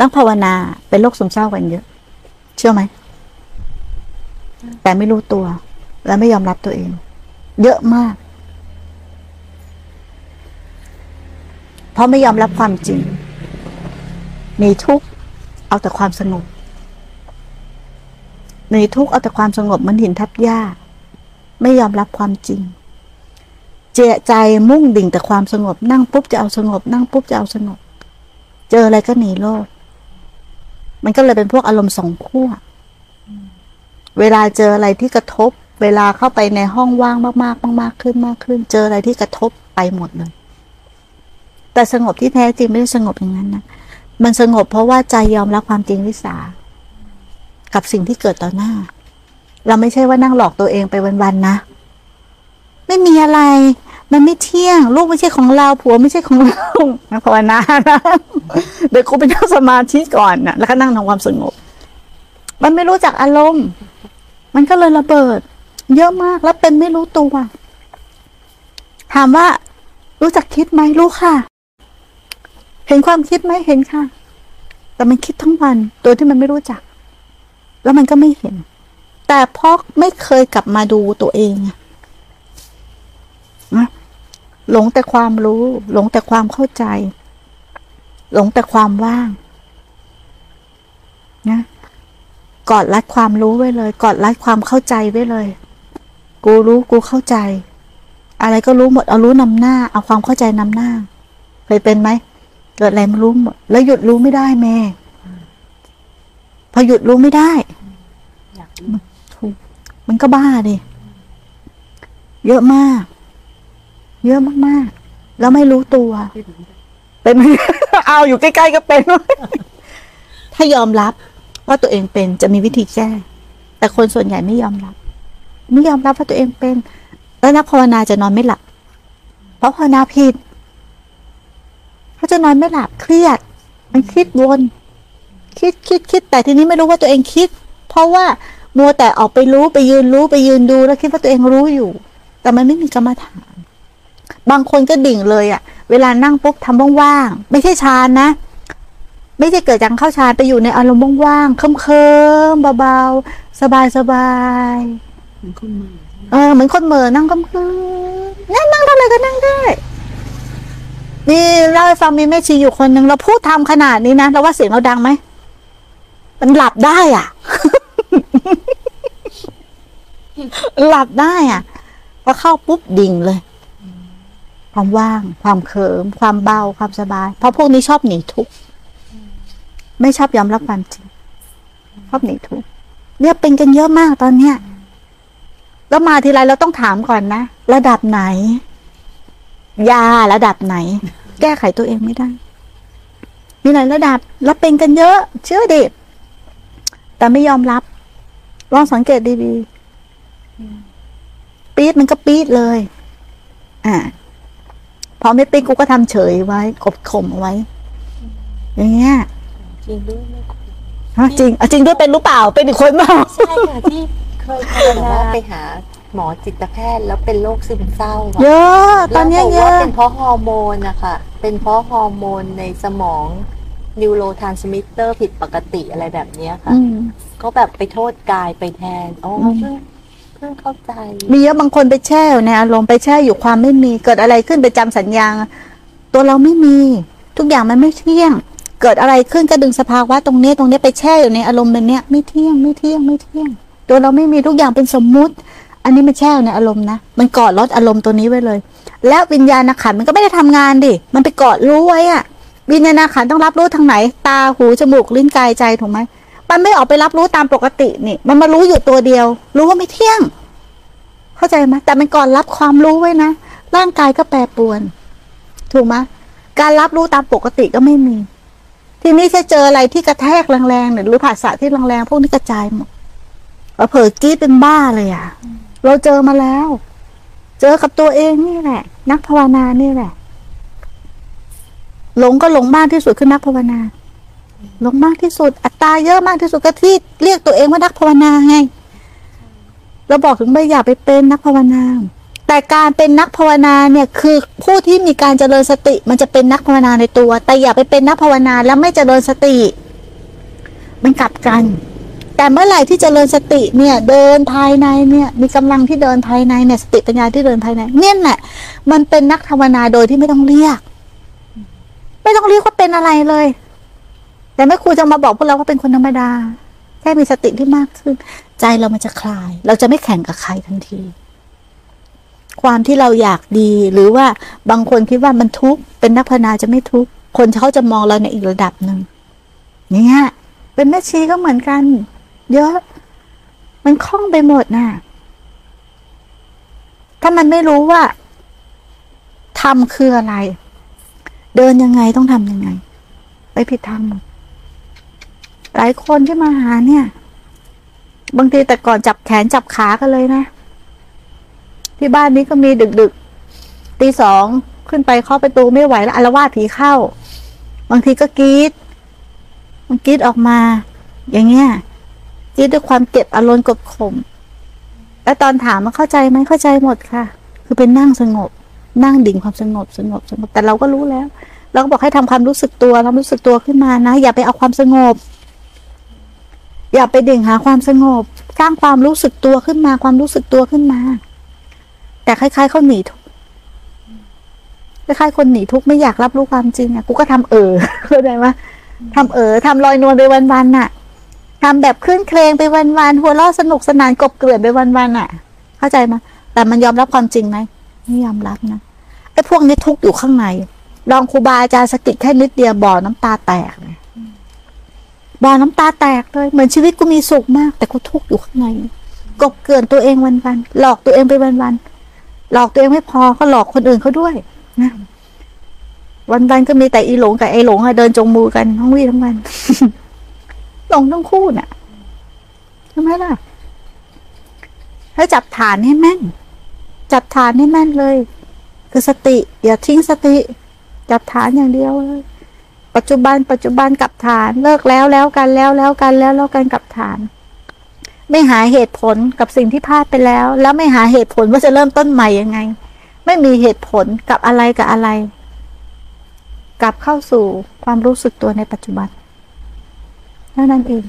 นักภาวนาเป็นโรคซึมเศร้ากันเยอะ เชื่อไหม แต่ไม่รู้ตัว และไม่ยอมรับตัวเอง เยอะมาก เพราะไม่ยอมรับความจริง มีทุกข์เอาแต่ความสงบมีทุกข์เอาแต่ความสงบมันหินทับหญ้า ไม่ยอมรับความจริง เจใจมุ่งดิ่งแต่ความสงบ นั่งปุ๊บจะเอาสงบ นั่งปุ๊บจะเอาสงบ เจออะไรก็หนีโลก มันก็เลยเป็นพวกอารมณ์สองขั้วเวลาเจออะไรที่กระทบ เวลาเข้าไปในห้องว่างมากๆมากๆขึ้นมากขึ้น เจออะไรที่กระทบไปหมดเลย แต่สงบที่แท้จริงไม่ได้สงบอย่างนั้นนะมันสงบเพราะว่าใจยอมรับความจริงวิสา กับสิ่งที่เกิดต่อหน้า เราไม่ใช่ว่านั่งหลอกตัวเองไปวันๆนะ ไม่มีอะไร มันไม่เที่ยง ลูกไม่ใช่ของเรา ผัวไม่ใช่ของเรานะภาวนานะ เดี๋ยวกูไปนั่งสมาธิก่อนนะแล้วก็นั่งทำความสงบ มันไม่รู้จักอารมณ์ มันก็เลยระเบิด เยอะมากแล้วเป็นไม่รู้ตัว ถามว่า รู้จักคิดไหมรู้ค่ะ เห็นความคิดไหมเห็นค่ะ แต่มันคิดทั้งวันโดยที่มันไม่รู้จัก แล้วมันก็ไม่เห็น แต่เพราะไม่เคยกลับมาดูตัวเองอะนะหลงแต่ความรู้ หลงแต่ความเข้าใจ หลงแต่ความว่างนะกอดรัดความรู้ไว้เลย กอดรัดความเข้าใจไว้เลย กูรู้กูเข้าใจ อะไรก็รู้หมดเอารู้นำหน้า เอาความเข้าใจนำหน้า เคยเป็นไหมเกิดอะไรไม่รู้หมดแล้วหยุดรู้ไม่ได้แม่พอหยุดรู้ไม่ได้อยากรู้ถูกมันก็บ้าดิเยอะมาก เยอะมากๆ แล้วไม่รู้ตัว เป็นไหมเอาอยู่ใกล้ๆก็เป็น ถ้ายอมรับว่าตัวเองเป็นจะมีวิธีแก้ แต่คนส่วนใหญ่ไม่ยอมรับ ไม่ยอมรับว่าตัวเองเป็น แล้วนักภาวนาจะนอนไม่หลับ เพราะภาวนาผิดเขาจะนอนไม่หลับเครียด มันคิดวนคิดคิดคิดแต่ทีนี้ไม่รู้ว่าตัวเองคิด เพราะว่ามัวแต่ออกไปรู้ไปยืนรู้ไปยืนดูแล้วคิดว่าตัวเองรู้อยู่ แต่มันไม่มีกรรมฐาน บางคนก็ดิ่งเลยอะ่ะ เวลานั่งปุ๊บทำว่างๆไม่ใช่ฌานนะ ไม่ใช่เกิดจากเข้าฌานไปอยู่ในอารมณ์ว่างๆเคิมๆเบาๆสบายๆเหมือนคนมือเออเหมือนคนเหม่อนั่งก็คือนั่งนั่งเท่าไหร่ก็นั่งได้นี่เล่าให้ฟังมีแม่ชีอยู่คนหนึ่งเราพูดทำขนาดนี้นะเราว่าเสียงเราดังไหมมันหลับได้อะ หลับได้อะพอเข้าปุ๊บดิ่งเลย ความว่าง ความเขิม ความเบา ความสบาย เพราะพวกนี้ชอบหนีทุกข์ไม่ชอบยอมรับความจริงชอบหนีทุกข์เนี่ยเป็นกันเยอะมากตอนเนี้ยแล้วมาทีไรเราต้องถามก่อนนะ ระดับไหน ยาระดับไหน แก้ไขตัวเองไม่ได้ มีหลายระดับแล้วเป็นกันเยอะ เชื่อดิแต่ไม่ยอมรับ ลองสังเกตดีๆปี๊ดมันก็ปี๊ดเลย อ่า พอไม่ปี๊ดกูก็ทำเฉยไว้กบข่มเอาไว้ อย่างเงี้ยจริงด้วยไหมครูฮะจริงอะจริงด้วยเป็นหรือเปล่าเป็นอีกคนเปล่าใช่ค่ะที่เคยภาวนาไปหาหมอจิตแพทย์แล้วเป็นโรคซึมเศร้าอะเยอะตอนเนี้ยแล้วบอกเลยว่าอะเป็นเพราะฮอร์โมนนะคะเป็นเพราะฮอร์โมนในสมอง neurotransmitter ผิดปกติอะไรแบบเนี้ยค่ะอืมก็แบบไปโทษกายไปแทนอ๋ออมเพิ่งเพิ่งเข้าใจ มีเยอะบางคนไปแช่อยู่ในอารมณ์ไปแช่อยู่ความไม่มี เกิดอะไรขึ้นไปจำสัญญา ตัวเราไม่มี ทุกอย่างมันไม่เที่ยง เกิดอะไรขึ้นก็ดึงสภาวะตรงนี้ตรงนี้ไปแช่อยู่ในอารมณ์แบบเนี้ยไม่เที่ยงไม่เที่ยงไม่เที่ยง ตัวเราไม่มีทุกอย่างเป็นสมมุติ อันนี้มันแช่อยู่ในอารมณ์นะมันกอดลดอารมณ์ตัวนี้ไว้เลย แล้ววิญญาณขันมันก็ไม่ได้ทำงานดิมันไปกาะรู้ไว้อะวิญญาณขันต้องรับรู้ทางไหน ตาหูจมูกลิ้นกายใจถูกไหม มันไม่ออกไปรับรู้ตามปกตินี่ มันมารู้อยู่ตัวเดียว รู้ว่าไม่เที่ยง เข้าใจไหมแต่มันก่อนรับความรู้ไว้นะ ร่างกายก็แปรปรวน ถูกไหมการรับรู้ตามปกติก็ไม่มี ทีนี้ถ้าเจออะไรที่กระแทกแรงๆหรือภาษาที่แรงๆพวกนี้กระจายหมดเผลอๆกรีดเป็นบ้าเลยอะ เราเจอมาแล้ว เจอกับตัวเองนี่แหละ นักภาวนานี่แหละ หลงก็หลงมากที่สุดคือนักภาวนา ลงมากที่สุด อัตตราเยอะมากที่สุดก็ที่เรียกตัวเองว่านักภาวนาไงเราบอกถึงไม่อย่าไปเป็นนักภาวนา แต่การเป็นนักภาวนาเนี่ยคือผู้ที่มีการเจริญสติ มันจะเป็นนักภาวนาในตัว แต่อย่าไปเป็นนักภาวนาแล้วไม่เจริญสติ มันกลับกัน แต่เมื่อไหร่ที่เจริญสติเนี่ยเดินภายในเนี่ย มีกำลังที่เดินภายในเนี่ยสติปัญญาที่เดินภายในเนี่ยแหละมันเป็นนักภาวนาโดยที่ไม่ต้องเรียก ไม่ต้องเรียกว่าเป็นอะไรเลย แต่แม่ครูจะมาบอกพวกเราว่าเป็นคนธรรมดา แค่มีสติที่มากขึ้น ใจเรามันจะคลาย เราจะไม่แข่งกับใครทันที ความที่เราอยากดีหรือว่าบางคนคิดว่ามันทุกข์เป็นนักภาวนาจะไม่ทุกข์คนเขาจะมองเราในอีกระดับหนึ่งเนี่ยเป็นแม่ชีก็เหมือนกัน เยอะ มันคล่องไปหมดน่ะ ถ้ามันไม่รู้ว่าทำคืออะไร เดินยังไงต้องทำยังไง ไปผิดทางหมด หลายคนที่มาหาเนี่ย บางทีแต่ก่อนจับแขนจับขากันเลยนะ ที่บ้านนี้ก็มีดึกๆตีสองขึ้นไปเคาะประตูไม่ไหวแล้วอารวาสผีเข้า บางทีก็กรีดมันกรีดออกมา อย่างเงี้ยกรีดด้วยความเก็บอารมณ์กดข่มแล้วตอนถามมันเข้าใจไหมเข้าใจหมดค่ะ คือเป็นนั่งสงบ นั่งดิ่งความสงบสงบสงบแต่เราก็รู้แล้ว เราก็บอกให้ทำความรู้สึกตัวควารู้สึกตัวขึ้นมานะ อย่าไปเอาความสงบ อย่าไปดิ่งหาความสงบ สร้างความรู้สึกตัวขึ้นมา ความรู้สึกตัวขึ้นมา แต่คล้ายๆเขาหนีทุกคล้ายๆคนหนีทุกไม่อยากรับรู้ความจริงอะกูก็ทำเออเข้าใจไหมทำเออทำลอยนวลไปวันๆน่ะทำแบบคลื่นเครงไปวันๆหัวเราะสนุกสนานกบเกลื่อนไปวันๆน่ะ เข้าใจไหมแต่มันยอมรับความจริงไหมไม่ยอมรับนะไอ้พวกนี้ทุกอยู่ข้างในลองครูบาอาจารย์สกิดแค่นิดเดียวบ่อน้ำตาแตกเลย บ่อน้ำตาแตกเลย เหมือนชีวิตกูมีสุขมาก แต่กูทุกข์อยู่ข้างในกบเกลื่อนตัวเองวันๆหลอกตัวเองไปวันๆหลอกตัวเองไม่พอก็หลอกคนอื่นเขาด้วยนะวันๆก็มีแต่อีหลงกับไอหลงอะเดินจงมือกันทั้งวี่ทั้งวันหลงทั้งคู่น่ะใช่ไหมล่ะถ้าจับฐานให้แม่น จับฐานให้แม่นเลย คือสติ อย่าทิ้งสติ จับฐานอย่างเดียวเลย ปัจจุบัน ปัจจุบันกับฐาน เลิกแล้วแล้วกันแล้วแล้วกันแล้วแล้วกันกับฐาน ไม่หาเหตุผลกับสิ่งที่พลาดไปแล้ว แล้วไม่หาเหตุผลว่าจะเริ่มต้นใหม่ยังไง ไม่มีเหตุผลกับอะไรกับอะไร กลับเข้าสู่ความรู้สึกตัวในปัจจุบันเท่านั้นเอง